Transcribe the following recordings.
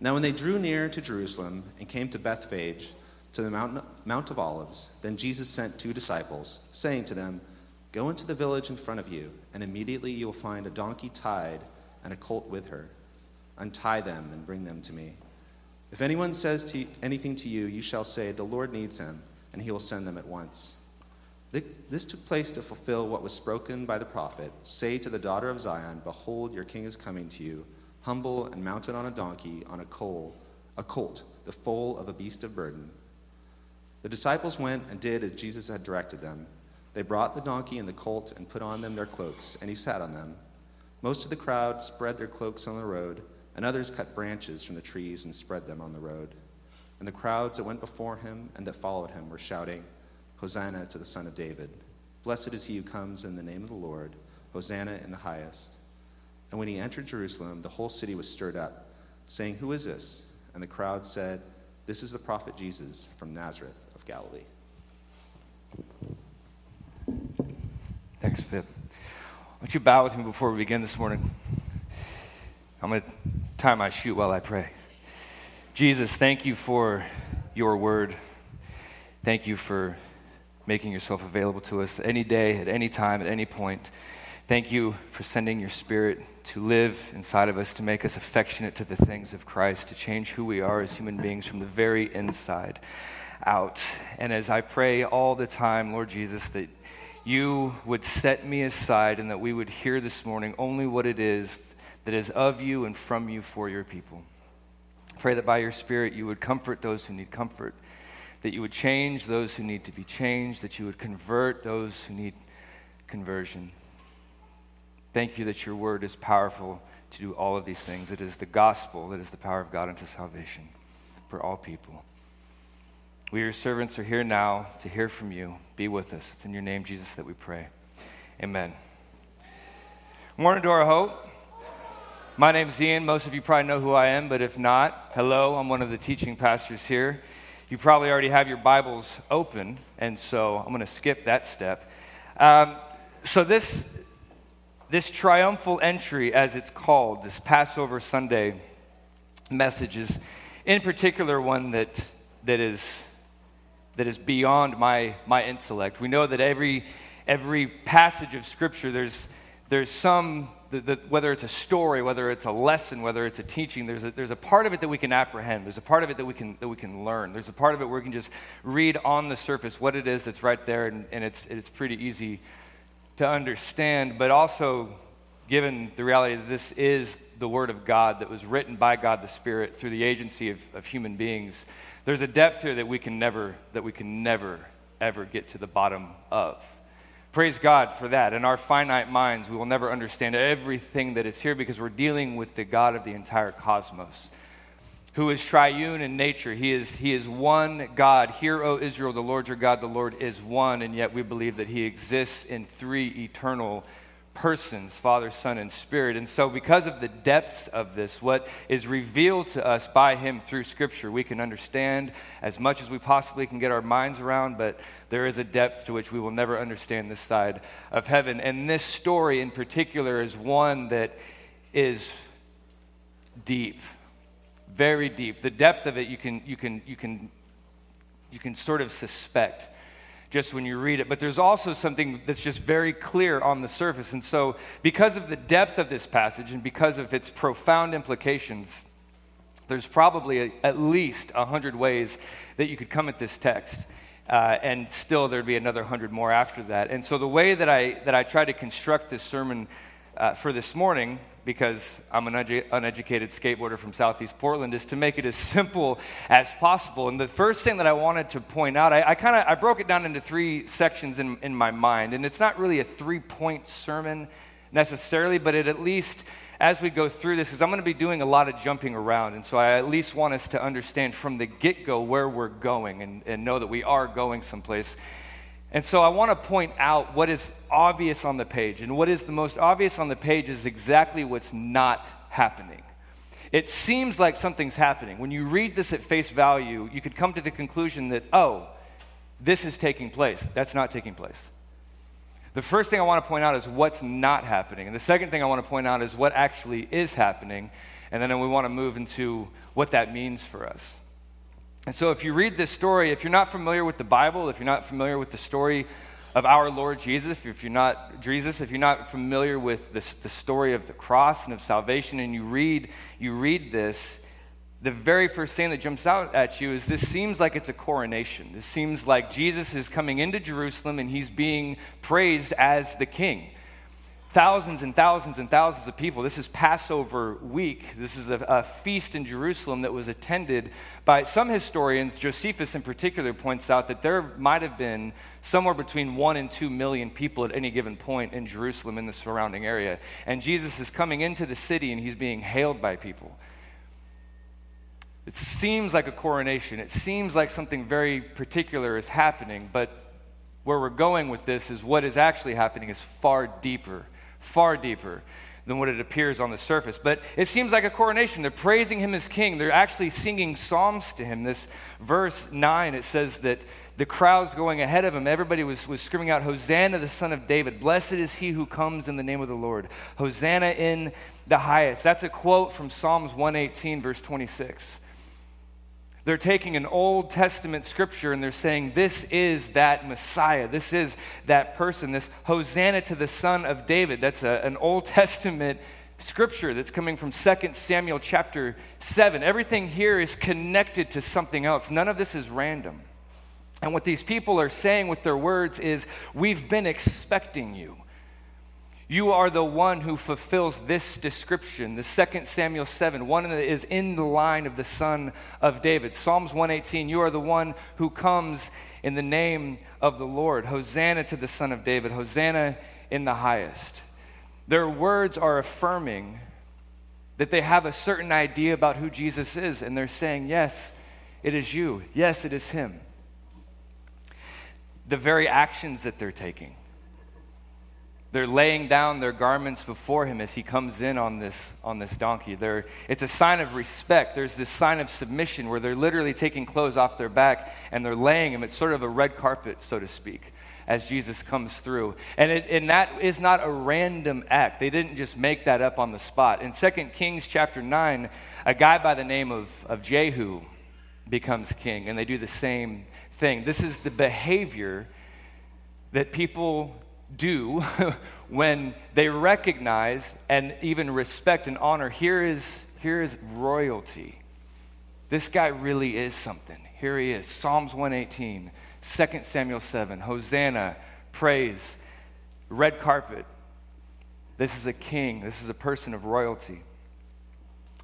Now, when they drew near to Jerusalem and came to Bethphage, to the Mount, Mount of Olives, then Jesus sent two disciples, saying to them, Go into the village in front of you, and immediately you will find a donkey tied and a colt with her. Untie them and bring them to me. If anyone says to anything to you, you shall say, The Lord needs them, and he will send them at once. This took place to fulfill what was spoken by the prophet Say to the daughter of Zion, Behold, your king is coming to you humble and mounted on a donkey, on a colt, a colt, the foal of a beast of burden. The disciples went and did as Jesus had directed them. They brought the donkey and the colt and put on them their cloaks, and he sat on them. Most of the crowd spread their cloaks on the road, and others cut branches from the trees and spread them on the road. And the crowds that went before him and that followed him were shouting, Hosanna to the Son of David. Blessed is he who comes in the name of the Lord. Hosanna in the highest. And when he entered Jerusalem, the whole city was stirred up, saying, Who is this? And the crowd said, This is the prophet Jesus from Nazareth of Galilee. Thanks, Pip. Why don't you bow with me before we begin this morning? I'm going to time my shoot while I pray. Jesus, thank you for your word. Thank you for making yourself available to us any day, at any time, at any point. Thank you for sending your spirit to live inside of us, to make us affectionate to the things of Christ, to change who we are as human beings from the very inside out. And as I pray all the time, Lord Jesus, that you would set me aside and that we would hear this morning only what it is that is of you and from you for your people. Pray that by your Spirit you would comfort those who need comfort, that you would change those who need to be changed, that you would convert those who need conversion. Thank you that your word is powerful to do all of these things. It is the gospel that is the power of God unto salvation for all people. We, your servants, are here now to hear from you. Be with us. It's in your name, Jesus, that we pray. Amen. Morning, Door of Hope. My name's Ian. Most of you probably know who I am, but if not, hello. I'm one of the teaching pastors here. You probably already have your Bibles open, and so I'm going to skip that step. Um, so, this this triumphal entry, as it's called, this Passover Sunday message is in particular one that, that, is, that is beyond my, my intellect. We know that every, every passage of Scripture, there's, there's some, the, whether it's a story, whether it's a lesson, whether it's a teaching, there's a, there's a part of it that we can apprehend. There's a part of it that we can, that we can learn. There's a part of it where we can just read on the surface what it is that's right there, and, and it's, it's pretty easy to understand, but also given the reality that this is the Word of God that was written by God the Spirit through the agency of, of human beings, there's a depth here that we can never, that we can never, ever get to the bottom of. Praise God for that. In our finite minds, we will never understand everything that is here because we're dealing with the God of the entire cosmos who is triune in nature. He is, he is one God. Hear, O Israel, the Lord your God, the Lord is one, and yet we believe that he exists in three eternal persons Father, Son, and Spirit. And so, because of the depths of this, what is revealed to us by him through Scripture, we can understand as much as we possibly can get our minds around, but there is a depth to which we will never understand this side of heaven. And this story in particular is one that is deep very deep. The depth of it you can, you can, you can, you can sort of suspect just when you read it. But there's also something that's just very clear on the surface. And so, because of the depth of this passage and because of its profound implications, there's probably a, at least a hundred ways that you could come at this text. Uh, and still there'd be another hundred more after that. And so the way that I that I try to construct this sermon uh, for this morning because I'm an uneducated skateboarder from Southeast Portland, is to make it as simple as possible. And the first thing that I wanted to point out, I, I kind of I broke it down into three sections in, in my mind, and it's not really a three-point sermon necessarily, but it at least as we go through this, because I'm going to be doing a lot of jumping around, and so I at least want us to understand from the get-go where we're going and, and know that we are going someplace. And so I want to point out what is obvious on the page. And what is the most obvious on the page is exactly what's not happening. It seems like something's happening. When you read this at face value, you could come to the conclusion that, oh, this is taking place. That's not taking place. The first thing I want to point out is what's not happening. And the second thing I want to point out is what actually is happening. And then we want to move into what that means for us. And so, if you read this story, if you're not familiar with the Bible, if you're not familiar with the story of our Lord Jesus, if you're not Jesus, if you're not familiar with this, the story of the cross and of salvation, and you read you read this, the very first thing that jumps out at you is this seems like it's a coronation. This seems like Jesus is coming into Jerusalem and he's being praised as the king thousands and thousands and thousands of people. This is Passover week. This is a, a, feast in Jerusalem that was attended by some historians. Josephus, in particular, points out that there might have been somewhere between one and two million people at any given point in Jerusalem in the surrounding area. And Jesus is coming into the city and he's being hailed by people. It seems like a coronation. It seems like something very particular is happening, but where we're going with this is what is actually happening is far deeper far deeper than what it appears on the surface. But it seems like a coronation. They're praising him as king. They're actually singing psalms to him. This verse 9, it says that the crowds going ahead of him, everybody was, was screaming out, Hosanna, the son of David. Blessed is he who comes in the name of the Lord. Hosanna in the highest. That's a quote from Psalms 118, verse 26. They're taking an Old Testament scripture and they're saying, This is that Messiah. This is that person. This Hosanna to the Son of David. That's a, an Old Testament scripture that's coming from 2 Samuel chapter 7. Everything here is connected to something else. None of this is random. And what these people are saying with their words is, We've been expecting you. You are the one who fulfills this description. The second Samuel 7, one that is in the line of the son of David. Psalms 118, you are the one who comes in the name of the Lord. Hosanna to the son of David. Hosanna in the highest. Their words are affirming that they have a certain idea about who Jesus is, and they're saying, Yes, it is you. Yes, it is him. The very actions that they're taking they're laying down their garments before him as he comes in on this, on this donkey. They're, it's a sign of respect. There's this sign of submission where they're literally taking clothes off their back and they're laying him. It's sort of a red carpet, so to speak, as Jesus comes through. And, it, and that is not a random act. They didn't just make that up on the spot. In 2 Kings chapter 9, a guy by the name of, of Jehu becomes king, and they do the same thing. This is the behavior that people do when they recognize and even respect and honor here is, here is royalty. This guy really is something. Here he is Psalms 118, 2 Samuel 7, Hosanna, praise, red carpet. This is a king, this is a person of royalty.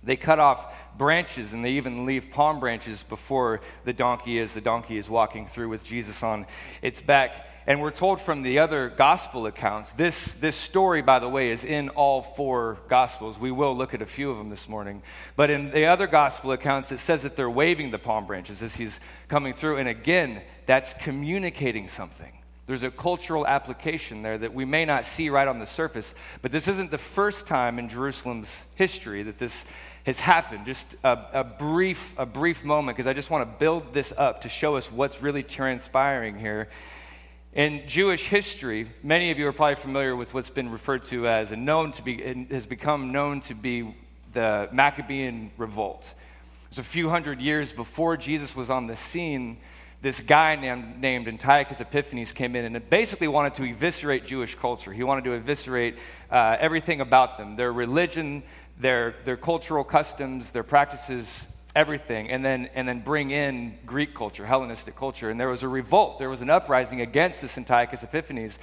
They cut off branches and they even leave palm branches before the donkey is. The donkey is walking through with Jesus on its back. And we're told from the other gospel accounts, this, this story, by the way, is in all four gospels. We will look at a few of them this morning. But in the other gospel accounts, it says that they're waving the palm branches as he's coming through. And again, that's communicating something. There's a cultural application there that we may not see right on the surface, but this isn't the first time in Jerusalem's history that this has happened. Just a, a brief, a brief moment, because I just want to build this up to show us what's really transpiring here. In Jewish history, many of you are probably familiar with what's been referred to as and known to be, has become known to be the Maccabean revolt. It was a few hundred years before Jesus was on the scene. This guy named, named Antiochus Epiphanes came in and basically wanted to eviscerate Jewish culture. He wanted to eviscerate uh, everything about them their religion, their, their cultural customs, their practices, everything and then, and then bring in Greek culture, Hellenistic culture. And there was a revolt, there was an uprising against this Antiochus Epiphanes.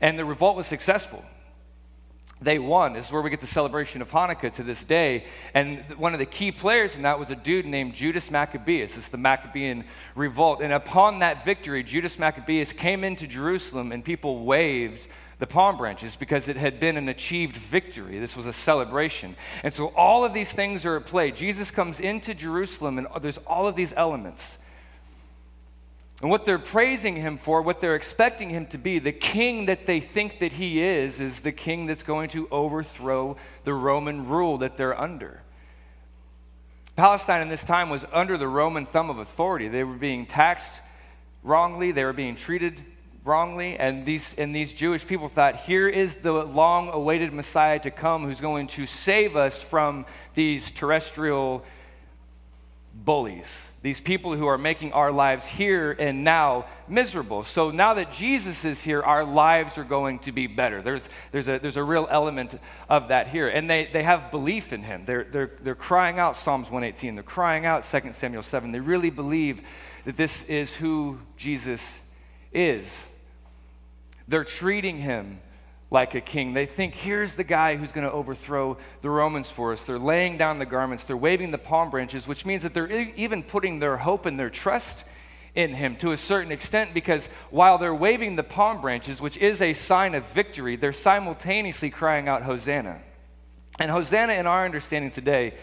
And the revolt was successful. They won. This is where we get the celebration of Hanukkah to this day. And one of the key players in that was a dude named Judas Maccabeus. It's the Maccabean revolt. And upon that victory, Judas Maccabeus came into Jerusalem and people waved the palm branches because it had been an achieved victory. This was a celebration. And so all of these things are at play. Jesus comes into Jerusalem, and there's all of these elements. And what they're praising him for, what they're expecting him to be, the king that they think that he is, is the king that's going to overthrow the Roman rule that they're under. Palestine in this time was under the Roman thumb of authority. They were being taxed wrongly, they were being treated wrongly, and these, and these Jewish people thought, here is the long awaited Messiah to come who's going to save us from these terrestrial bullies, these people who are making our lives here and now miserable. So now that Jesus is here, our lives are going to be better. There's, there's, a, there's a real element of that here. And they, they have belief in him. They're, they're, they're crying out Psalms 118, they're crying out 2 Samuel 7. They really believe that this is who Jesus is. They're treating him like a king. They think, here's the guy who's going to overthrow the Romans for us. They're laying down the garments, they're waving the palm branches, which means that they're even putting their hope and their trust in him to a certain extent because while they're waving the palm branches, which is a sign of victory, they're simultaneously crying out, Hosanna. And Hosanna, in our understanding today,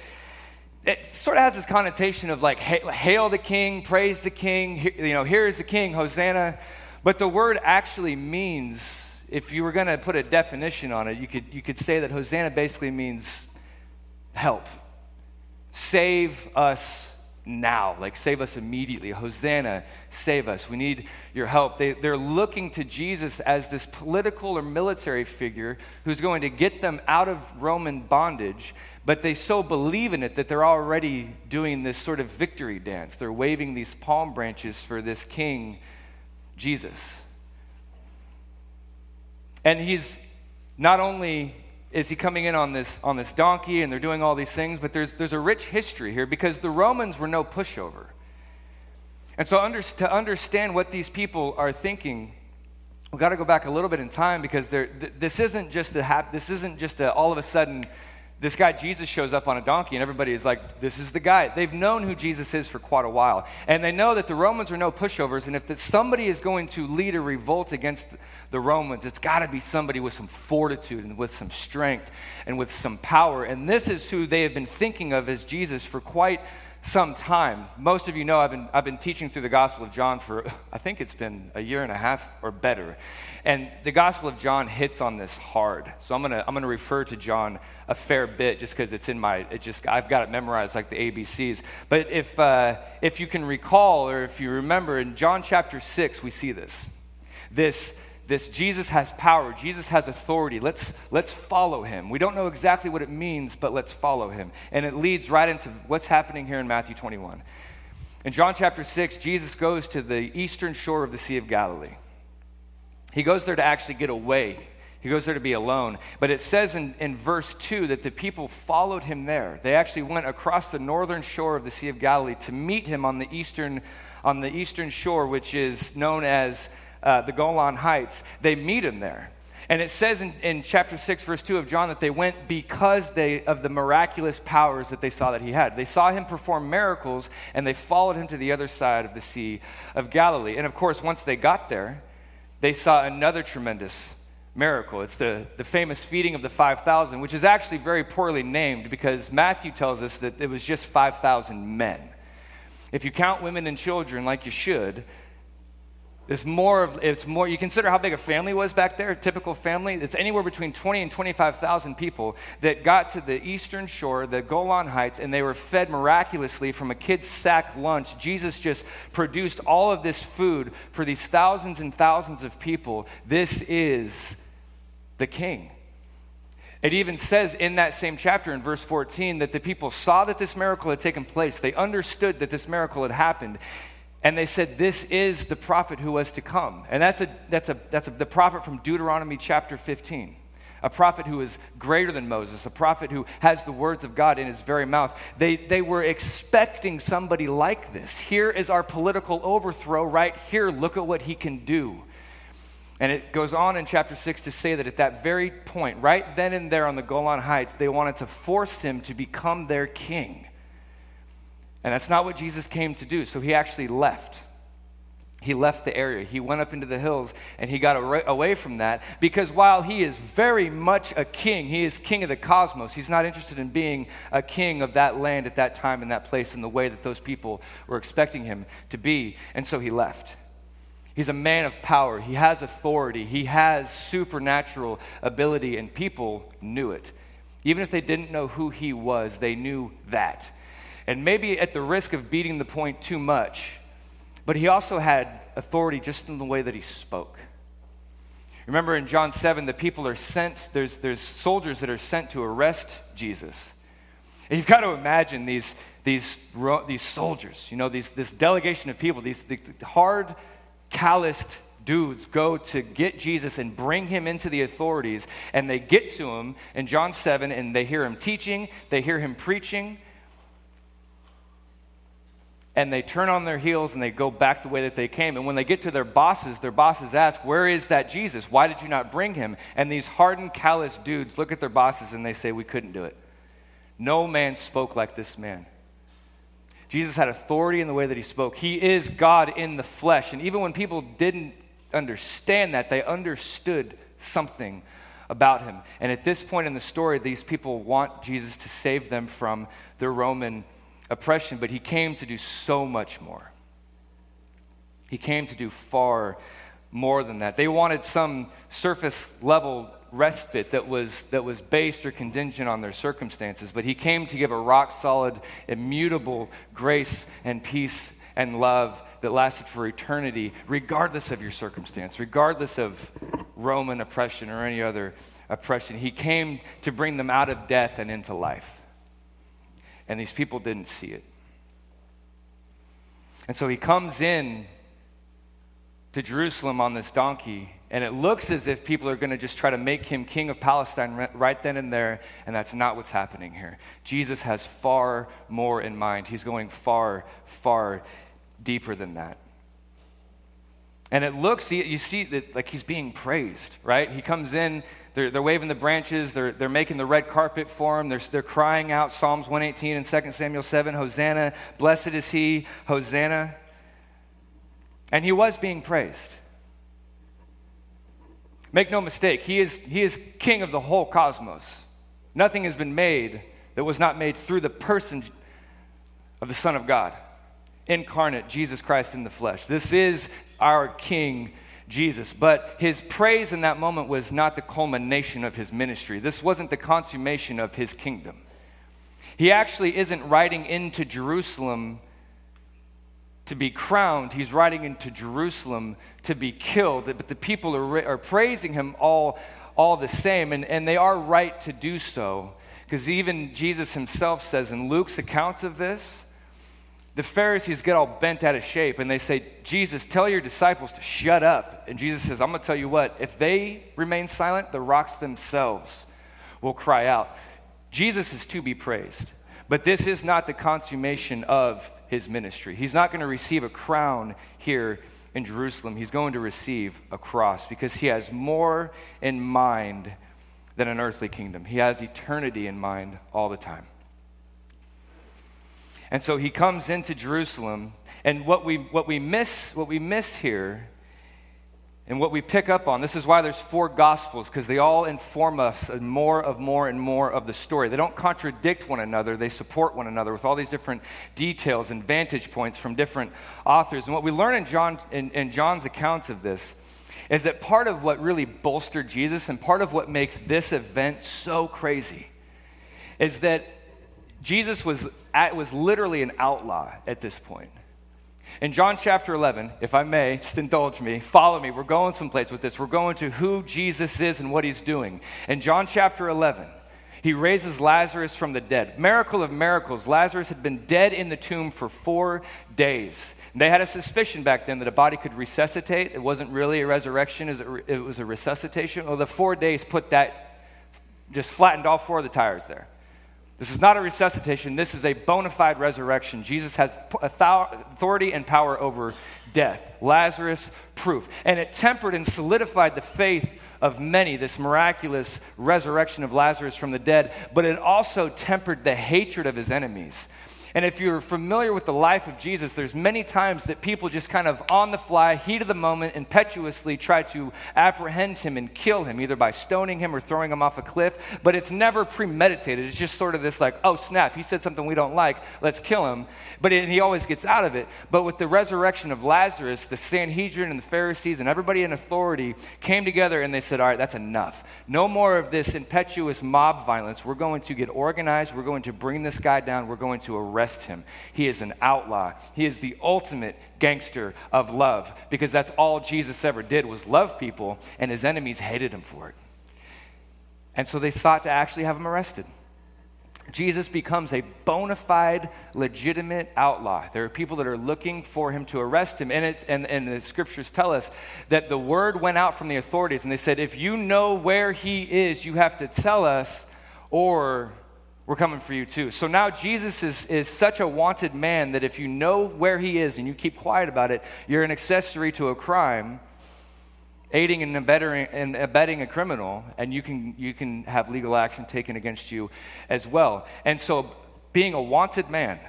it sort of has this connotation of like, hail the king, praise the king, you know, here is the king, Hosanna. But the word actually means, if you were going to put a definition on it, you could, you could say that Hosanna basically means help. Save us now. Like, save us immediately. Hosanna, save us. We need your help. They, they're looking to Jesus as this political or military figure who's going to get them out of Roman bondage, but they so believe in it that they're already doing this sort of victory dance. They're waving these palm branches for this king Jesus. And he's not only is he coming in on this, on this donkey and they're doing all these things, but there's, there's a rich history here because the Romans were no pushover. And so, under, to understand what these people are thinking, we've got to go back a little bit in time because th- this isn't just a hap- this isn't just a, all of a sudden this guy Jesus shows up on a donkey, and everybody is like, This is the guy. They've known who Jesus is for quite a while. And they know that the Romans are no pushovers, and if somebody is going to lead a revolt against the Romans, it's got to be somebody with some fortitude and with some strength and with some power. And this is who they have been thinking of as Jesus for quite some time. Most of you know I've been, I've been teaching through the Gospel of John for, I think it's been a year and a half or better. And the Gospel of John hits on this hard. So I'm going to I'm to refer to John a fair bit just because it's in my, it just, I've got it memorized like the ABCs. But if, uh, if you can recall or if you remember, in John chapter 6, we see this. This this Jesus has power, Jesus has authority. Let's, let's follow him. We don't know exactly what it means, but let's follow him. And it leads right into what's happening here in Matthew 21. In John chapter 6, Jesus goes to the eastern shore of the Sea of Galilee. He goes there to actually get away. He goes there to be alone. But it says in, in verse 2 that the people followed him there. They actually went across the northern shore of the Sea of Galilee to meet him on the eastern, on the eastern shore, which is known as uh, the Golan Heights, they meet him there. And it says in, in chapter 6, verse 2 of John that they went because they, of the miraculous powers that they saw that he had. They saw him perform miracles and they followed him to the other side of the Sea of Galilee. And of course, once they got there, they saw another tremendous miracle. It's the, the famous feeding of the 5,000, which is actually very poorly named because Matthew tells us that it was just 5,000 men. If you count women and children like you should, it's more of, it's more, you consider how big a family was back there, typical family. It's anywhere between 20 and 25,000 people that got to the eastern shore, the Golan Heights, and they were fed miraculously from a kid's sack lunch. Jesus just produced all of this food for these thousands and thousands of people. This is the king. It even says in that same chapter in verse 14 that the people saw that this miracle had taken place. They understood that this miracle had happened. And they said, This is the prophet who was to come. And that's, a, that's, a, that's a, the prophet from Deuteronomy chapter 15. A prophet who is greater than Moses, a prophet who has the words of God in his very mouth. They, they were expecting somebody like this. Here is our political overthrow right here. Look at what he can do. And it goes on in chapter 6 to say that at that very point, right then and there on the Golan Heights, they wanted to force him to become their king. And that's not what Jesus came to do. So he actually left. He left the area. He went up into the hills and he got away from that because while he is very much a king, he is king of the cosmos. He's not interested in being a king of that land at that time in that place in the way that those people were expecting him to be. And so he left. He's a man of power. He has authority. He has supernatural ability, and people knew it. Even if they didn't know who he was, they knew that and maybe at the risk of beating the point too much, but he also had authority just in the way that he spoke. Remember in John 7, the people are sent, there's, there's soldiers that are sent to arrest Jesus. And you've got to imagine these, these, these soldiers, you know, these, this delegation of people, these the, hard, calloused dudes go to get Jesus and bring him into the authorities. And they get to him in John 7, and they hear him teaching, they hear him preaching and they turn on their heels and they go back the way that they came. And when they get to their bosses, their bosses ask, Where is that Jesus? Why did you not bring him? And these hardened, callous dudes look at their bosses and they say, We couldn't do it. No man spoke like this man. Jesus had authority in the way that he spoke. He is God in the flesh. And even when people didn't understand that, they understood something about him. And at this point in the story, these people want Jesus to save them from the Roman oppression, but he came to do so much more. He came to do far more than that. They wanted some surface level respite that was, that was based or contingent on their circumstances, but he came to give a rock solid, immutable grace and peace and love that lasted for eternity, regardless of your circumstance, regardless of Roman oppression or any other oppression. He came to bring them out of death and into life and these people didn't see it. And so he comes in to Jerusalem on this donkey, and it looks as if people are going to just try to make him king of Palestine right then and there, and that's not what's happening here. Jesus has far more in mind. He's going far, far deeper than that. And it looks, you see that like he's being praised, right? He comes in they're, they're waving the branches. They're, they're making the red carpet for him. They're, they're crying out Psalms 118 and 2 Samuel 7 Hosanna, blessed is he, Hosanna. And he was being praised. Make no mistake, he is, he is king of the whole cosmos. Nothing has been made that was not made through the person of the Son of God, incarnate, Jesus Christ in the flesh. This is our King Jesus. But his praise in that moment was not the culmination of his ministry. This wasn't the consummation of his kingdom. He actually isn't riding into Jerusalem to be crowned, he's riding into Jerusalem to be killed. But the people are, are praising him all, all the same, and, and they are right to do so. Because even Jesus himself says in Luke's accounts of this, the Pharisees get all bent out of shape and they say, Jesus, tell your disciples to shut up. And Jesus says, I'm going to tell you what, if they remain silent, the rocks themselves will cry out. Jesus is to be praised, but this is not the consummation of his ministry. He's not going to receive a crown here in Jerusalem, he's going to receive a cross because he has more in mind than an earthly kingdom. He has eternity in mind all the time. And so he comes into Jerusalem, and what we, what we miss, what we miss here, and what we pick up on, this is why there's four gospels, because they all inform us more of more and more of the story. They don't contradict one another, they support one another with all these different details and vantage points from different authors. And what we learn in, John, in, in John's accounts of this is that part of what really bolstered Jesus and part of what makes this event so crazy is that Jesus was, at, was literally an outlaw at this point. In John chapter 11, if I may, just indulge me, follow me. We're going someplace with this. We're going to who Jesus is and what he's doing. In John chapter 11, he raises Lazarus from the dead. Miracle of miracles. Lazarus had been dead in the tomb for four days. And they had a suspicion back then that a body could resuscitate. It wasn't really a resurrection, it was a resuscitation. Well, the four days put that, just flattened all four of the tires there. This is not a resuscitation, this is a bona fide resurrection. Jesus has authority and power over death. Lazarus, proof. And it tempered and solidified the faith of many, this miraculous resurrection of Lazarus from the dead, but it also tempered the hatred of his enemies. And if you're familiar with the life of Jesus, there's many times that people just kind of on the fly, heat of the moment, impetuously try to apprehend him and kill him, either by stoning him or throwing him off a cliff. But it's never premeditated. It's just sort of this like, oh snap, he said something we don't like, let's kill him. But it, he always gets out of it. But with the resurrection of Lazarus, the Sanhedrin and the Pharisees and everybody in authority came together and they said, all right, that's enough. No more of this impetuous mob violence. We're going to get organized. We're going to bring this guy down. We're going to arrest arrest him. He is an outlaw. He is the ultimate gangster of love because that's all Jesus ever did was love people, and his enemies hated him for it. And so they sought to actually have him arrested. Jesus becomes a bona fide, legitimate outlaw. There are people that are looking for him to arrest him. And, it's, and, and the scriptures tell us that the word went out from the authorities, and they said, if you know where he is, you have to tell us, or we're coming for you too. So now Jesus is, is such a wanted man that if you know where he is and you keep quiet about it, you're an accessory to a crime aiding and abetting, and abetting a criminal, and you can, you can have legal action taken against you as well. And so, being a wanted man,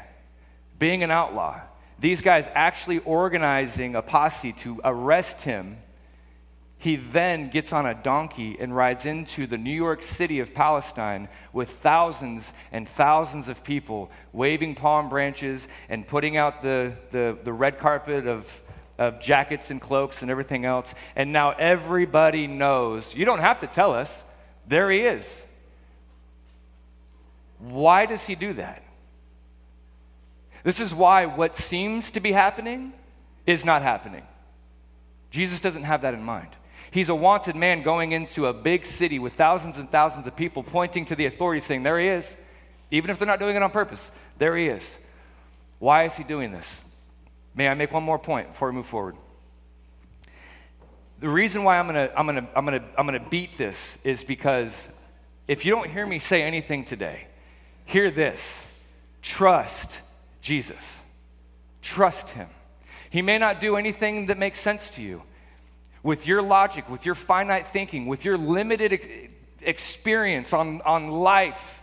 being an outlaw, these guys actually organizing a posse to arrest him. He then gets on a donkey and rides into the New York City of Palestine with thousands and thousands of people waving palm branches and putting out the, the, the red carpet of, of jackets and cloaks and everything else. And now everybody knows. You don't have to tell us. There he is. Why does he do that? This is why what seems to be happening is not happening. Jesus doesn't have that in mind. He's a wanted man going into a big city with thousands and thousands of people pointing to the authorities saying, There he is. Even if they're not doing it on purpose, there he is. Why is he doing this? May I make one more point before we move forward? The reason why I'm gonna, I'm gonna, I'm gonna, I'm gonna beat this is because if you don't hear me say anything today, hear this trust Jesus. Trust Him. He may not do anything that makes sense to you. With your logic, with your finite thinking, with your limited ex- experience on, on life,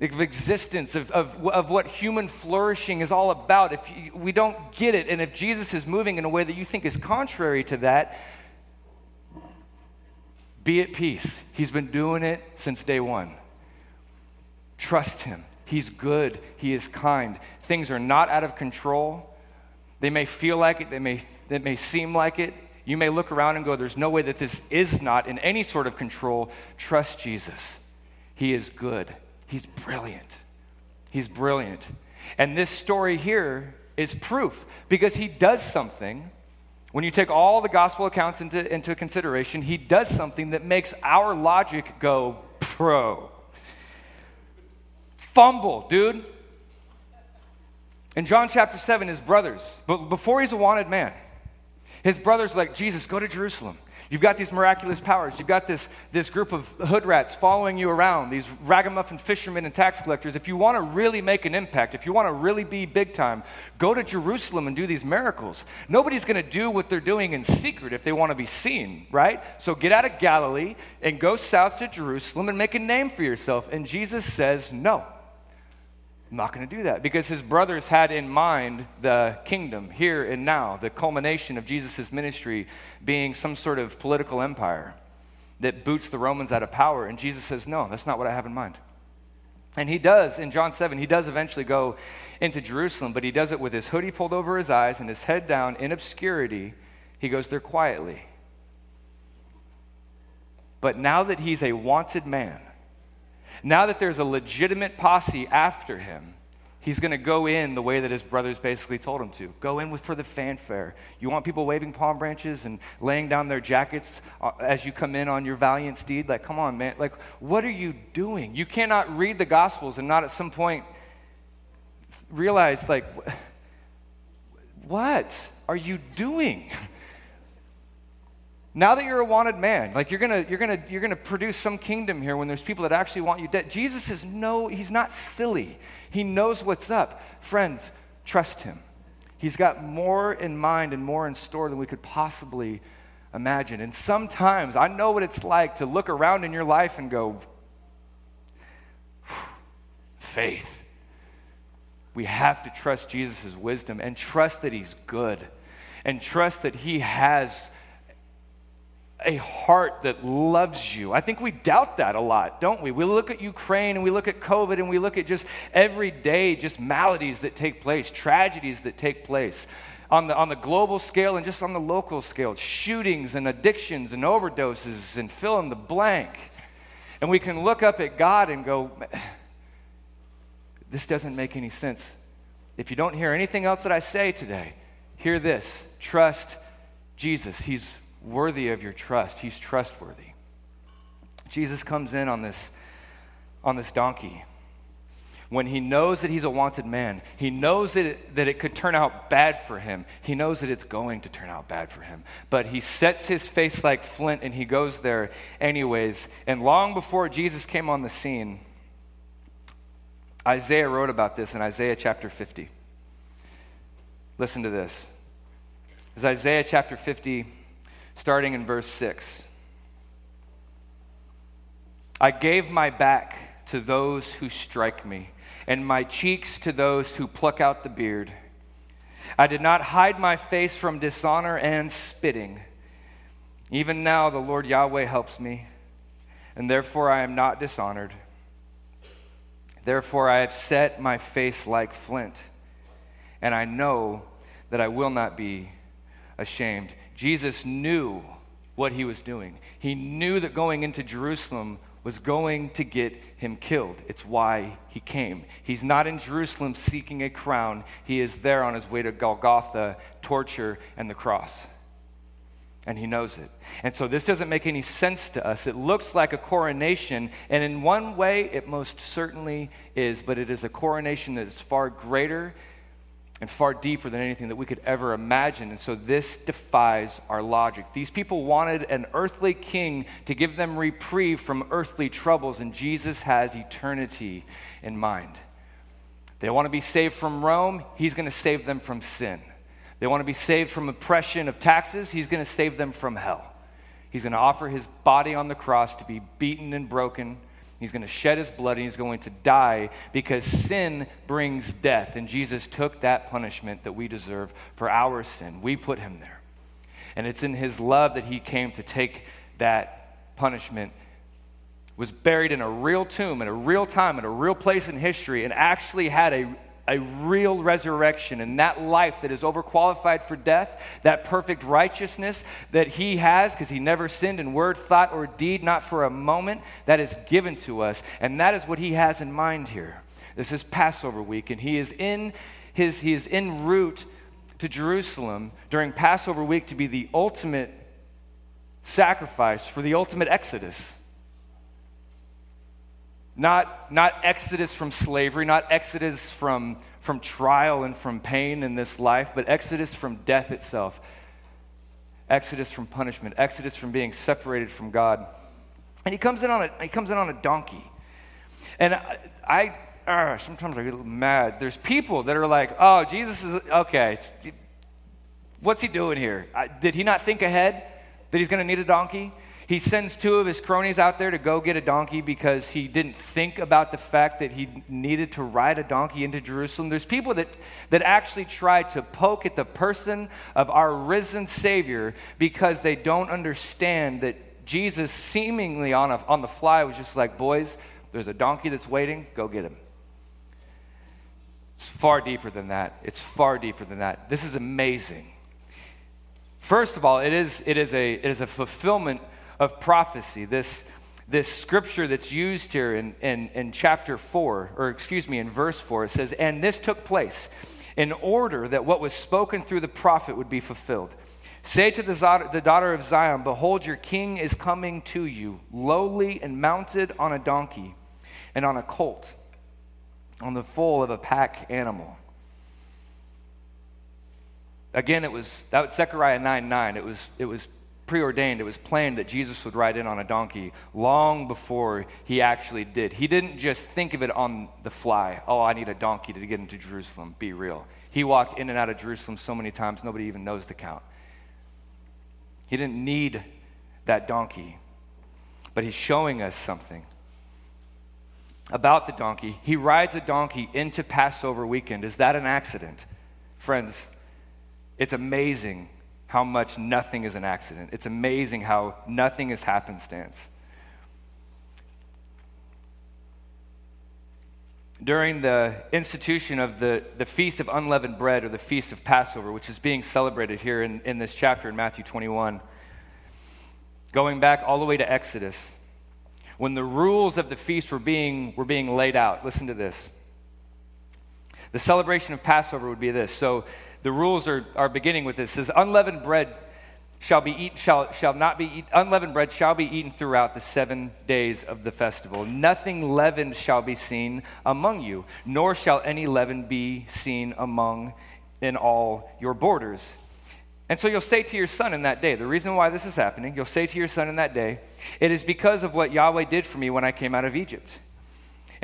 of existence, of, of, of what human flourishing is all about, if you, we don't get it, and if Jesus is moving in a way that you think is contrary to that, be at peace. He's been doing it since day one. Trust Him. He's good, He is kind. Things are not out of control. They may feel like it, they may, they may seem like it. You may look around and go, There's no way that this is not in any sort of control. Trust Jesus. He is good. He's brilliant. He's brilliant. And this story here is proof because he does something. When you take all the gospel accounts into, into consideration, he does something that makes our logic go pro. Fumble, dude. In John chapter 7, his brothers, but before he's a wanted man, his brothers like, Jesus, go to Jerusalem. You've got these miraculous powers. You've got this, this group of hood rats following you around, these ragamuffin fishermen and tax collectors. If you want to really make an impact, if you want to really be big time, go to Jerusalem and do these miracles. Nobody's going to do what they're doing in secret if they want to be seen, right? So get out of Galilee and go south to Jerusalem and make a name for yourself. And Jesus says, no. I'm not going to do that because his brothers had in mind the kingdom here and now, the culmination of Jesus' ministry being some sort of political empire that boots the Romans out of power. And Jesus says, No, that's not what I have in mind. And he does, in John 7, he does eventually go into Jerusalem, but he does it with his hoodie pulled over his eyes and his head down in obscurity. He goes there quietly. But now that he's a wanted man, now that there's a legitimate posse after him, he's going to go in the way that his brothers basically told him to. Go in with for the fanfare. You want people waving palm branches and laying down their jackets uh, as you come in on your valiant steed? Like, come on, man. Like, what are you doing? You cannot read the Gospels and not at some point realize, like, what are you doing? Now that you're a wanted man, like you're gonna, you're gonna, you're gonna produce some kingdom here when there's people that actually want you dead. Jesus is no, he's not silly. He knows what's up. Friends, trust him. He's got more in mind and more in store than we could possibly imagine. And sometimes I know what it's like to look around in your life and go, faith. We have to trust Jesus' wisdom and trust that he's good and trust that he has a heart that loves you. I think we doubt that a lot, don't we? We look at Ukraine and we look at COVID and we look at just everyday just maladies that take place, tragedies that take place on the, on the global scale and just on the local scale, shootings and addictions and overdoses and fill in the blank. And we can look up at God and go, this doesn't make any sense. If you don't hear anything else that I say today, hear this trust Jesus. He's worthy of your trust, He's trustworthy. Jesus comes in on this, on this donkey when he knows that he's a wanted man, he knows that it, that it could turn out bad for him. He knows that it's going to turn out bad for him. But he sets his face like flint and he goes there anyways. And long before Jesus came on the scene, Isaiah wrote about this in Isaiah chapter 50. Listen to this. It's Isaiah chapter 50, starting in verse 6. I gave my back to those who strike me and my cheeks to those who pluck out the beard. I did not hide my face from dishonor and spitting. Even now, the Lord Yahweh helps me, and therefore I am not dishonored. Therefore, I have set my face like flint, and I know that I will not be ashamed. Jesus knew what he was doing. He knew that going into Jerusalem was going to get him killed. It's why he came. He's not in Jerusalem seeking a crown, he is there on his way to Golgotha, torture, and the cross. And he knows it. And so this doesn't make any sense to us. It looks like a coronation, and in one way, it most certainly is, but it is a coronation that is far greater and far deeper than anything that we could ever imagine. And so this defies our logic. These people wanted an earthly king to give them reprieve from earthly troubles, and Jesus has eternity in mind. They want to be saved from Rome, he's going to save them from sin. They want to be saved from oppression of taxes, he's going to save them from hell. He's going to offer his body on the cross to be beaten and broken He's going to shed his blood and he's going to die because sin brings death. And Jesus took that punishment that we deserve for our sin. We put him there. And it's in his love that he came to take that punishment was buried in a real tomb at a real time at a real place in history and actually had a a real resurrection and that life that is overqualified for death, that perfect righteousness that he has because he never sinned in word, thought, or deed, not for a moment, that is given to us. And that is what he has in mind here. This is Passover week, and he is in his he is en route to Jerusalem during Passover week to be the ultimate sacrifice for the ultimate exodus. Not, not exodus from slavery, not exodus from, from trial and from pain in this life, but exodus from death itself. Exodus from punishment, exodus from being separated from God. And he comes in on a, he comes in on a donkey. And I, I uh, sometimes I get mad. There's people that are like, oh, Jesus is, okay, what's he doing here? I, did he not think ahead that he's going to need a donkey? He sends two of his cronies out there to go get a donkey because he didn't think about the fact that he needed to ride a donkey into Jerusalem. There's people that, that actually try to poke at the person of our risen Savior because they don't understand that Jesus, seemingly on, a, on the fly, was just like, Boys, there's a donkey that's waiting, go get him. It's far deeper than that. It's far deeper than that. This is amazing. First of all, it is, it is, a, it is a fulfillment of prophecy, this, this scripture that's used here in, in, in chapter 4, or excuse me, in verse 4, it says, And this took place in order that what was spoken through the prophet would be fulfilled. Say to the, the daughter of Zion, Behold, your king is coming to you, lowly and mounted on a donkey and on a colt, on the foal of a pack animal. Again, it was that was Zechariah 9 9. It was, it was preordained, it was planned that Jesus would ride in on a donkey long before he actually did. He didn't just think of it on the fly. Oh, I need a donkey to get into Jerusalem. Be real. He walked in and out of Jerusalem so many times, nobody even knows the count. He didn't need that donkey, but he's showing us something about the donkey. He rides a donkey into Passover weekend. Is that an accident? Friends, it's amazing how much nothing is an accident. It's amazing how nothing is happenstance. During the institution of the, the Feast of Unleavened Bread or the Feast of Passover, which is being celebrated here in, in this chapter in Matthew 21, going back all the way to Exodus, when the rules of the feast were being, were being laid out, listen to this. The celebration of Passover would be this. So the rules are, are beginning with this. It says, unleavened bread shall be eat, shall, shall not be eat, unleavened bread shall be eaten throughout the seven days of the festival. Nothing leavened shall be seen among you, nor shall any leaven be seen among in all your borders. And so you'll say to your son in that day, the reason why this is happening, you'll say to your son in that day, it is because of what Yahweh did for me when I came out of Egypt.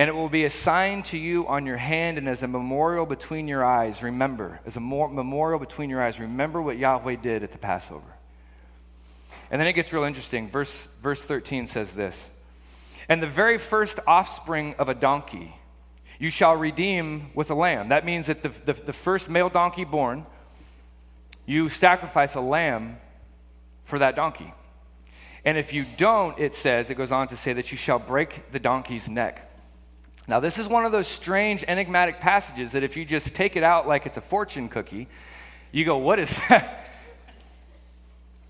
And it will be a sign to you on your hand and as a memorial between your eyes. Remember, as a memorial between your eyes, remember what Yahweh did at the Passover. And then it gets real interesting. Verse, verse 13 says this And the very first offspring of a donkey you shall redeem with a lamb. That means that the, the, the first male donkey born, you sacrifice a lamb for that donkey. And if you don't, it says, it goes on to say that you shall break the donkey's neck. Now, this is one of those strange, enigmatic passages that if you just take it out like it's a fortune cookie, you go, What is that?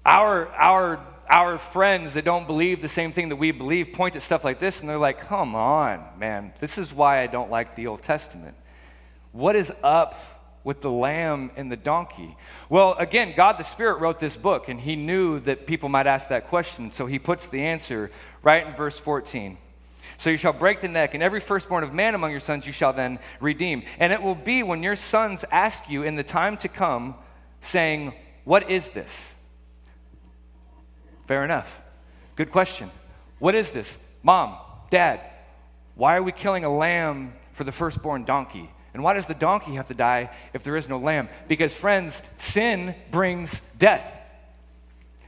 Our, our, our friends that don't believe the same thing that we believe point at stuff like this and they're like, come on, man, this is why I don't like the Old Testament. What is up with the lamb and the donkey? Well, again, God the Spirit wrote this book and he knew that people might ask that question, so he puts the answer right in verse 14. So you shall break the neck, and every firstborn of man among your sons you shall then redeem. And it will be when your sons ask you in the time to come, saying, What is this? Fair enough. Good question. What is this? Mom, dad, why are we killing a lamb for the firstborn donkey? And why does the donkey have to die if there is no lamb? Because, friends, sin brings death.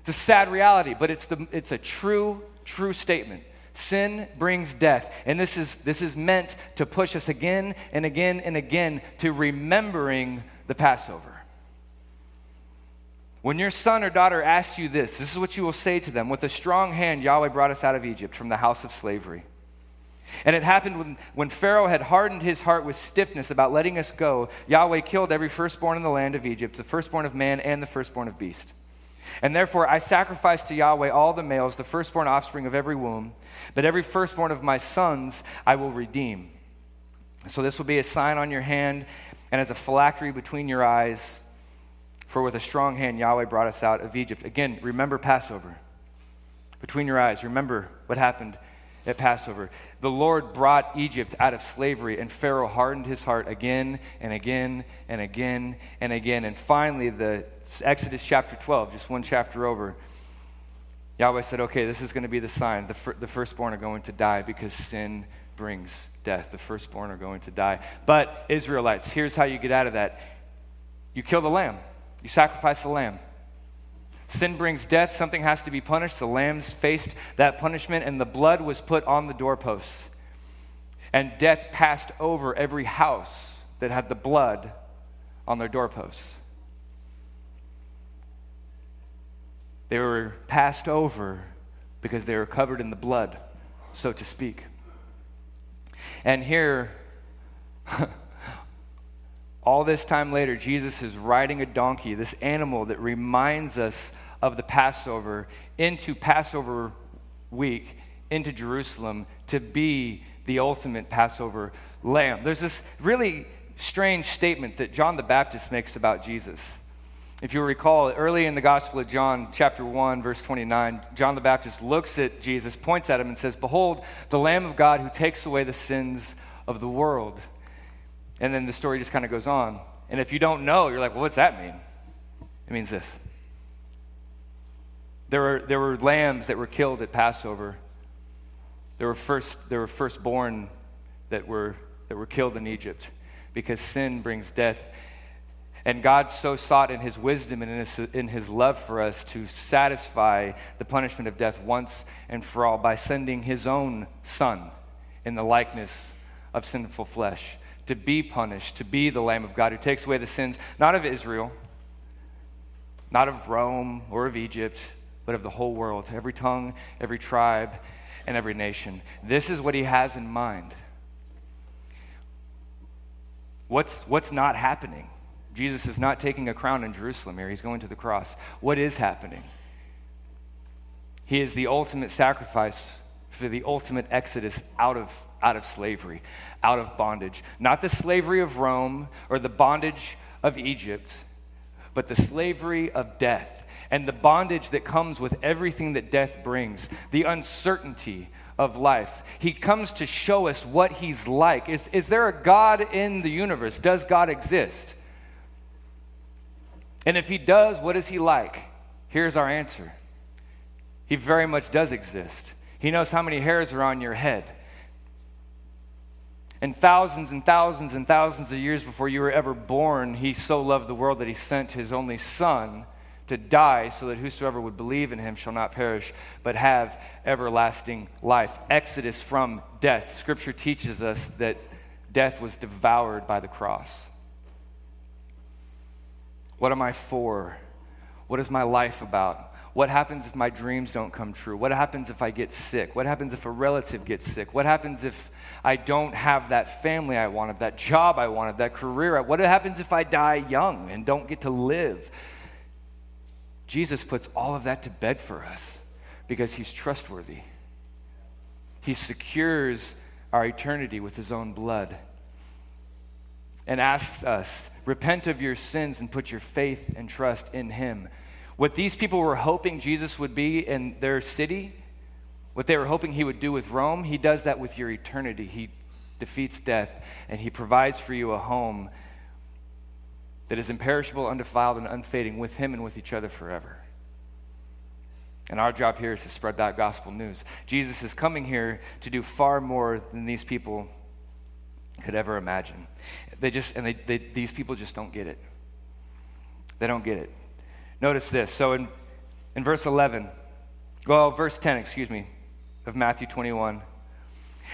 It's a sad reality, but it's, the, it's a true, true statement. Sin brings death. And this is, this is meant to push us again and again and again to remembering the Passover. When your son or daughter asks you this, this is what you will say to them With a strong hand, Yahweh brought us out of Egypt from the house of slavery. And it happened when, when Pharaoh had hardened his heart with stiffness about letting us go, Yahweh killed every firstborn in the land of Egypt, the firstborn of man and the firstborn of beast. And therefore I sacrifice to Yahweh all the males, the firstborn offspring of every womb, but every firstborn of my sons I will redeem. So this will be a sign on your hand and as a phylactery between your eyes for with a strong hand, Yahweh brought us out of Egypt. Again, remember Passover. Between your eyes, remember what happened at Passover. The Lord brought Egypt out of slavery, and Pharaoh hardened his heart again and again and again and again. And finally, the Exodus chapter 12, just one chapter over, Yahweh said, Okay, this is going to be the sign. The, fir- the firstborn are going to die because sin brings death. The firstborn are going to die. But, Israelites, here's how you get out of that you kill the lamb. You sacrifice the lamb. Sin brings death, something has to be punished. The lambs faced that punishment, and the blood was put on the doorposts. And death passed over every house that had the blood on their doorposts. They were passed over because they were covered in the blood, so to speak. And here, All this time later, Jesus is riding a donkey, this animal that reminds us of the Passover, into Passover week, into Jerusalem to be the ultimate Passover lamb. There's this really strange statement that John the Baptist makes about Jesus. If you recall, early in the Gospel of John, chapter 1, verse 29, John the Baptist looks at Jesus, points at him, and says, Behold, the Lamb of God who takes away the sins of the world. And then the story just kind of goes on. And if you don't know, you're like, well, what's that mean? It means this. There were, there were lambs that were killed at Passover. There were, first, there were firstborn that were, that were killed in Egypt because sin brings death. And God so sought in his wisdom and in his, in his love for us to satisfy the punishment of death once and for all by sending his own son in the likeness of sinful flesh to be punished, to be the Lamb of God who takes away the sins, not of Israel, not of Rome or of Egypt, but of the whole world, every tongue, every tribe, and every nation. This is what he has in mind. What's, what's not happening? Jesus is not taking a crown in Jerusalem here, he's going to the cross. What is happening? He is the ultimate sacrifice for the ultimate exodus out of, out of slavery, out of bondage. Not the slavery of Rome or the bondage of Egypt, but the slavery of death and the bondage that comes with everything that death brings, the uncertainty of life. He comes to show us what he's like. Is, is there a God in the universe? Does God exist? And if he does, what is he like? Here's our answer He very much does exist. He knows how many hairs are on your head. And thousands and thousands and thousands of years before you were ever born, he so loved the world that he sent his only son to die so that whosoever would believe in him shall not perish but have everlasting life. Exodus from death. Scripture teaches us that death was devoured by the cross. What am I for? What is my life about? What happens if my dreams don't come true? What happens if I get sick? What happens if a relative gets sick? What happens if I don't have that family I wanted, that job I wanted, that career? What happens if I die young and don't get to live? Jesus puts all of that to bed for us because he's trustworthy. He secures our eternity with his own blood and asks us, repent of your sins and put your faith and trust in him. What these people were hoping Jesus would be in their city, what they were hoping he would do with Rome, he does that with your eternity. He defeats death and he provides for you a home that is imperishable, undefiled, and unfading with him and with each other forever. And our job here is to spread that gospel news. Jesus is coming here to do far more than these people could ever imagine. They just, and they, they, these people just don't get it. They don't get it. Notice this. So in, in verse 11, well, verse 10, excuse me, of Matthew 21.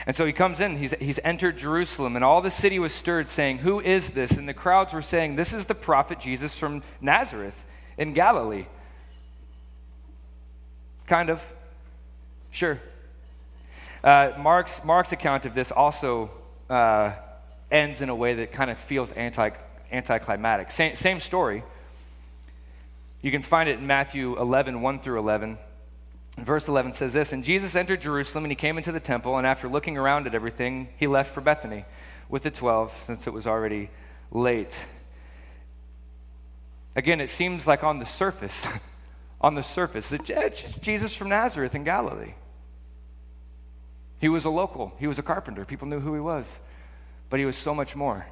And so he comes in, he's, he's entered Jerusalem, and all the city was stirred, saying, Who is this? And the crowds were saying, This is the prophet Jesus from Nazareth in Galilee. Kind of. Sure. Uh, Mark's, Mark's account of this also uh, ends in a way that kind of feels anti, anticlimactic. Same, same story. You can find it in Matthew 11, 1 through 11. Verse 11 says this And Jesus entered Jerusalem, and he came into the temple, and after looking around at everything, he left for Bethany with the twelve, since it was already late. Again, it seems like on the surface, on the surface, it's just Jesus from Nazareth in Galilee. He was a local, he was a carpenter. People knew who he was, but he was so much more.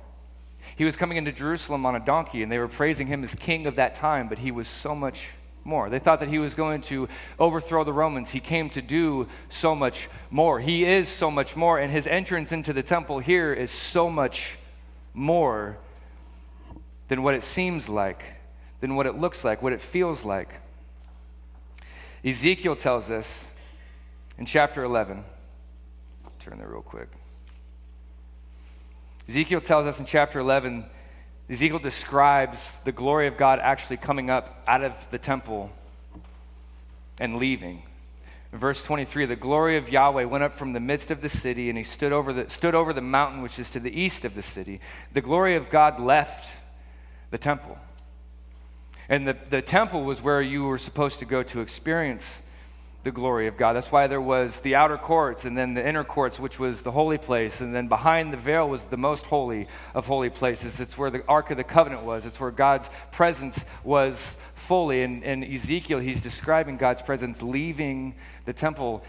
He was coming into Jerusalem on a donkey, and they were praising him as king of that time, but he was so much more. They thought that he was going to overthrow the Romans. He came to do so much more. He is so much more, and his entrance into the temple here is so much more than what it seems like, than what it looks like, what it feels like. Ezekiel tells us in chapter 11, turn there real quick. Ezekiel tells us in chapter 11, Ezekiel describes the glory of God actually coming up out of the temple and leaving. In verse 23, the glory of Yahweh went up from the midst of the city, and he stood over the, stood over the mountain which is to the east of the city. The glory of God left the temple. And the, the temple was where you were supposed to go to experience the glory of God. That's why there was the outer courts and then the inner courts, which was the holy place. And then behind the veil was the most holy of holy places. It's where the Ark of the Covenant was, it's where God's presence was fully. And in Ezekiel, he's describing God's presence leaving the temple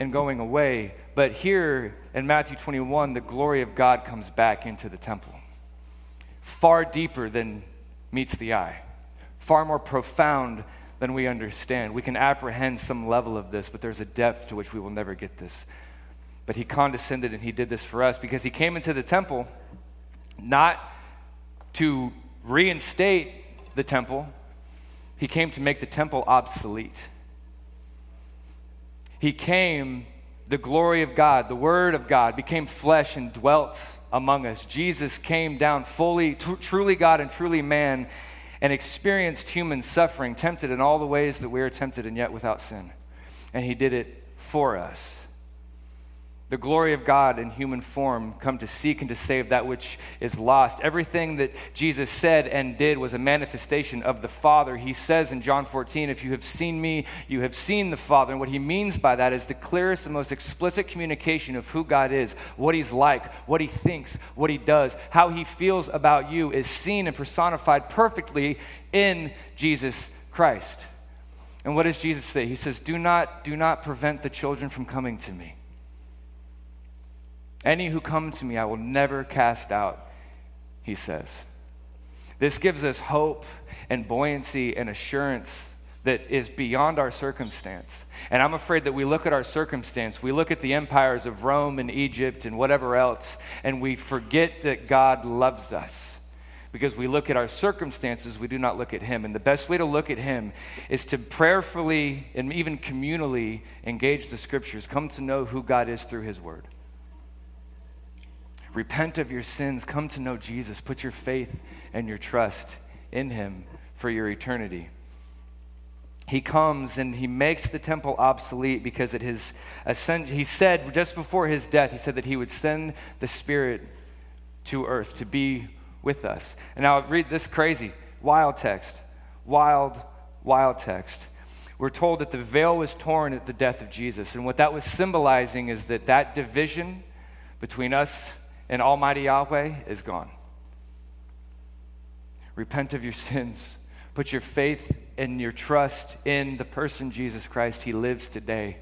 and going away. But here in Matthew 21, the glory of God comes back into the temple, far deeper than meets the eye, far more profound than we understand. We can apprehend some level of this, but there's a depth to which we will never get this. But he condescended and he did this for us because he came into the temple not to reinstate the temple, he came to make the temple obsolete. He came, the glory of God, the Word of God became flesh and dwelt among us. Jesus came down fully, t- truly God and truly man and experienced human suffering, tempted in all the ways that we are tempted and yet without sin. And he did it for us. The glory of God in human form, come to seek and to save that which is lost. Everything that Jesus said and did was a manifestation of the Father. He says in John 14, If you have seen me, you have seen the Father. And what he means by that is the clearest and most explicit communication of who God is, what he's like, what he thinks, what he does, how he feels about you is seen and personified perfectly in Jesus Christ. And what does Jesus say? He says, Do not, do not prevent the children from coming to me. Any who come to me, I will never cast out, he says. This gives us hope and buoyancy and assurance that is beyond our circumstance. And I'm afraid that we look at our circumstance, we look at the empires of Rome and Egypt and whatever else, and we forget that God loves us. Because we look at our circumstances, we do not look at Him. And the best way to look at Him is to prayerfully and even communally engage the Scriptures, come to know who God is through His Word. Repent of your sins, come to know Jesus, put your faith and your trust in him for your eternity. He comes and he makes the temple obsolete because at his ascension, he said just before his death, he said that he would send the Spirit to earth to be with us. And now read this crazy, wild text, wild, wild text. We're told that the veil was torn at the death of Jesus. And what that was symbolizing is that that division between us and Almighty Yahweh is gone. Repent of your sins. Put your faith and your trust in the person Jesus Christ. He lives today.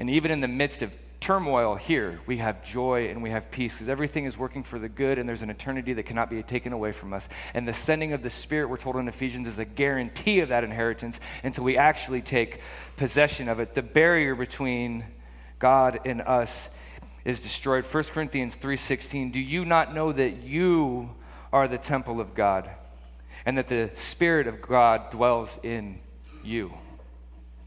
And even in the midst of turmoil here, we have joy and we have peace because everything is working for the good and there's an eternity that cannot be taken away from us. And the sending of the Spirit, we're told in Ephesians, is a guarantee of that inheritance until we actually take possession of it. The barrier between God and us is destroyed. 1 Corinthians 3:16, "Do you not know that you are the temple of God and that the spirit of God dwells in you?"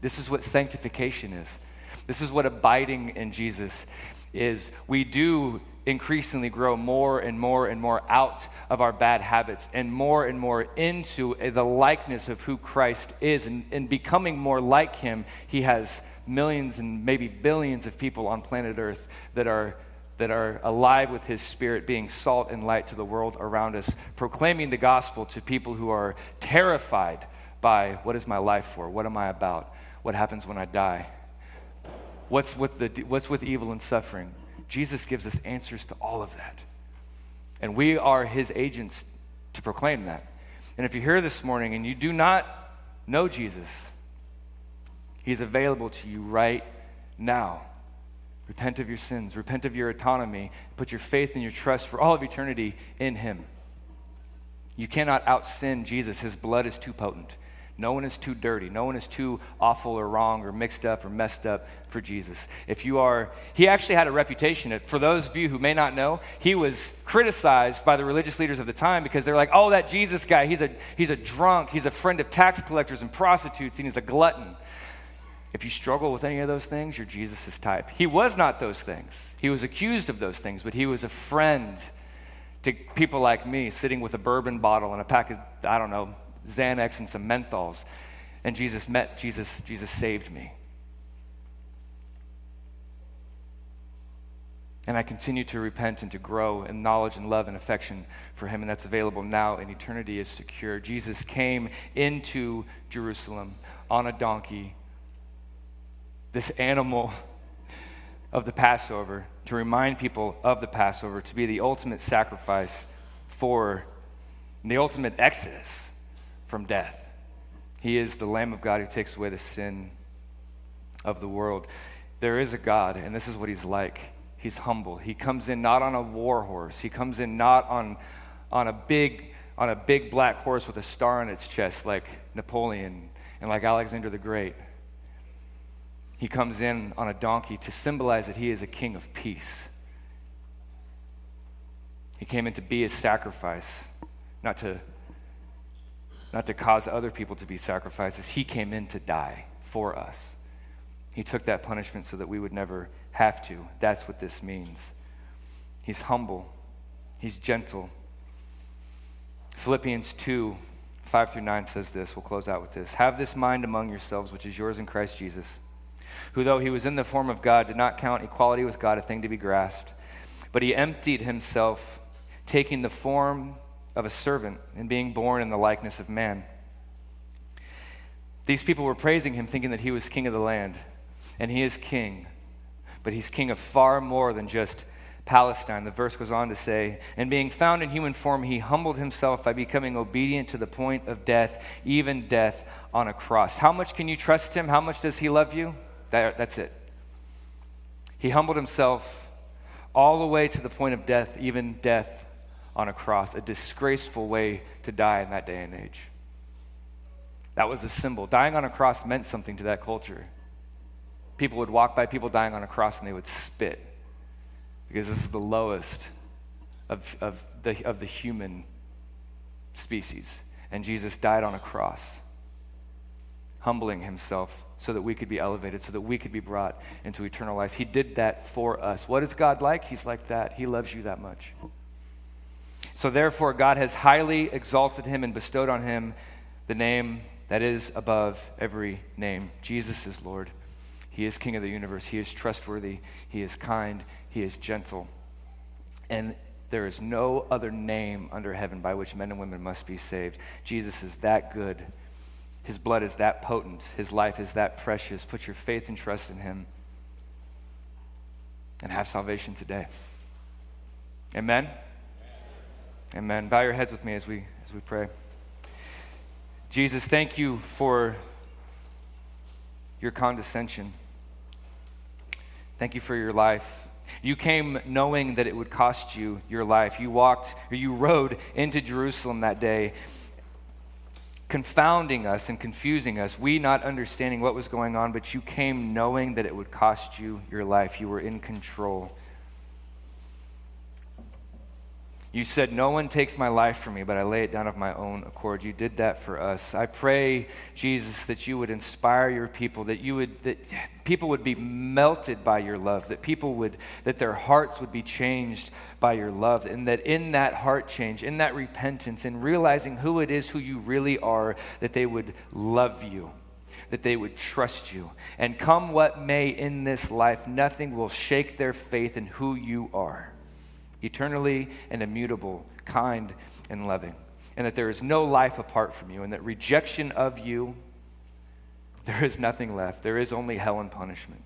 This is what sanctification is. This is what abiding in Jesus is. We do increasingly grow more and more and more out of our bad habits and more and more into the likeness of who Christ is. And, and becoming more like him, he has millions and maybe billions of people on planet Earth that are, that are alive with His Spirit, being salt and light to the world around us, proclaiming the gospel to people who are terrified by what is my life for? What am I about? What happens when I die? What's with, the, what's with evil and suffering? Jesus gives us answers to all of that. And we are His agents to proclaim that. And if you're here this morning and you do not know Jesus, He's available to you right now. Repent of your sins, repent of your autonomy, put your faith and your trust for all of eternity in Him. You cannot out sin Jesus. His blood is too potent. No one is too dirty. No one is too awful or wrong or mixed up or messed up for Jesus. If you are, he actually had a reputation. For those of you who may not know, he was criticized by the religious leaders of the time because they're like, oh, that Jesus guy, he's a, he's a drunk, he's a friend of tax collectors and prostitutes, and he's a glutton. If you struggle with any of those things, you're Jesus' type. He was not those things. He was accused of those things, but he was a friend to people like me sitting with a bourbon bottle and a pack of, I don't know, Xanax and some menthols. And Jesus met, Jesus, Jesus saved me. And I continue to repent and to grow in knowledge and love and affection for him, and that's available now, and eternity is secure. Jesus came into Jerusalem on a donkey this animal of the Passover to remind people of the Passover, to be the ultimate sacrifice for the ultimate exodus from death. He is the Lamb of God who takes away the sin of the world. There is a God, and this is what he's like. He's humble. He comes in not on a war horse. He comes in not on, on a big on a big black horse with a star on its chest like Napoleon and like Alexander the Great. He comes in on a donkey to symbolize that he is a king of peace. He came in to be a sacrifice, not to, not to cause other people to be sacrifices. He came in to die for us. He took that punishment so that we would never have to. That's what this means. He's humble, he's gentle. Philippians 2 5 through 9 says this. We'll close out with this. Have this mind among yourselves, which is yours in Christ Jesus who, though he was in the form of God, did not count equality with God a thing to be grasped, but he emptied himself, taking the form of a servant and being born in the likeness of man. These people were praising him, thinking that he was king of the land, and he is king, but he's king of far more than just Palestine. The verse goes on to say, And being found in human form, he humbled himself by becoming obedient to the point of death, even death on a cross. How much can you trust him? How much does he love you? That, that's it. He humbled himself all the way to the point of death, even death on a cross, a disgraceful way to die in that day and age. That was a symbol. Dying on a cross meant something to that culture. People would walk by people dying on a cross and they would spit because this is the lowest of, of, the, of the human species. And Jesus died on a cross, humbling himself so that we could be elevated, so that we could be brought into eternal life. He did that for us. What is God like? He's like that. He loves you that much. So, therefore, God has highly exalted him and bestowed on him the name that is above every name. Jesus is Lord. He is King of the universe. He is trustworthy. He is kind. He is gentle. And there is no other name under heaven by which men and women must be saved. Jesus is that good. His blood is that potent. His life is that precious. Put your faith and trust in him and have salvation today. Amen. Amen. Bow your heads with me as we as we pray. Jesus, thank you for your condescension. Thank you for your life. You came knowing that it would cost you your life. You walked, or you rode into Jerusalem that day, confounding us and confusing us, we not understanding what was going on, but you came knowing that it would cost you your life. You were in control. You said, No one takes my life from me, but I lay it down of my own accord. You did that for us. I pray, Jesus, that you would inspire your people, that you would that people would be melted by your love, that people would that their hearts would be changed by your love, and that in that heart change, in that repentance, in realizing who it is who you really are, that they would love you that they would trust you. And come what may in this life, nothing will shake their faith in who you are eternally and immutable, kind and loving, and that there is no life apart from you, and that rejection of you, there is nothing left. There is only hell and punishment.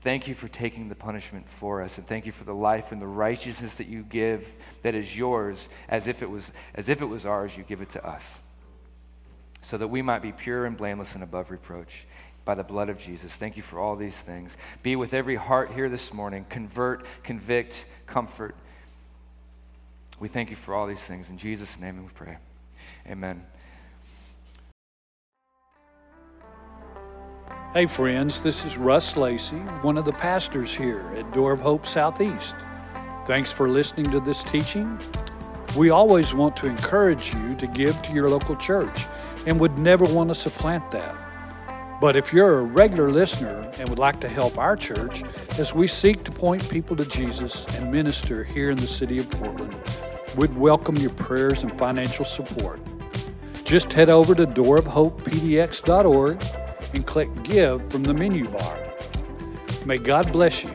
Thank you for taking the punishment for us, and thank you for the life and the righteousness that you give that is yours as if it was, as if it was ours, you give it to us. So that we might be pure and blameless and above reproach by the blood of Jesus. Thank you for all these things. Be with every heart here this morning. Convert, convict, comfort, we thank you for all these things. In Jesus' name we pray. Amen. Hey, friends, this is Russ Lacey, one of the pastors here at Door of Hope Southeast. Thanks for listening to this teaching. We always want to encourage you to give to your local church and would never want to supplant that. But if you're a regular listener and would like to help our church as we seek to point people to Jesus and minister here in the city of Portland, we'd welcome your prayers and financial support. Just head over to doorofhopepdx.org and click Give from the menu bar. May God bless you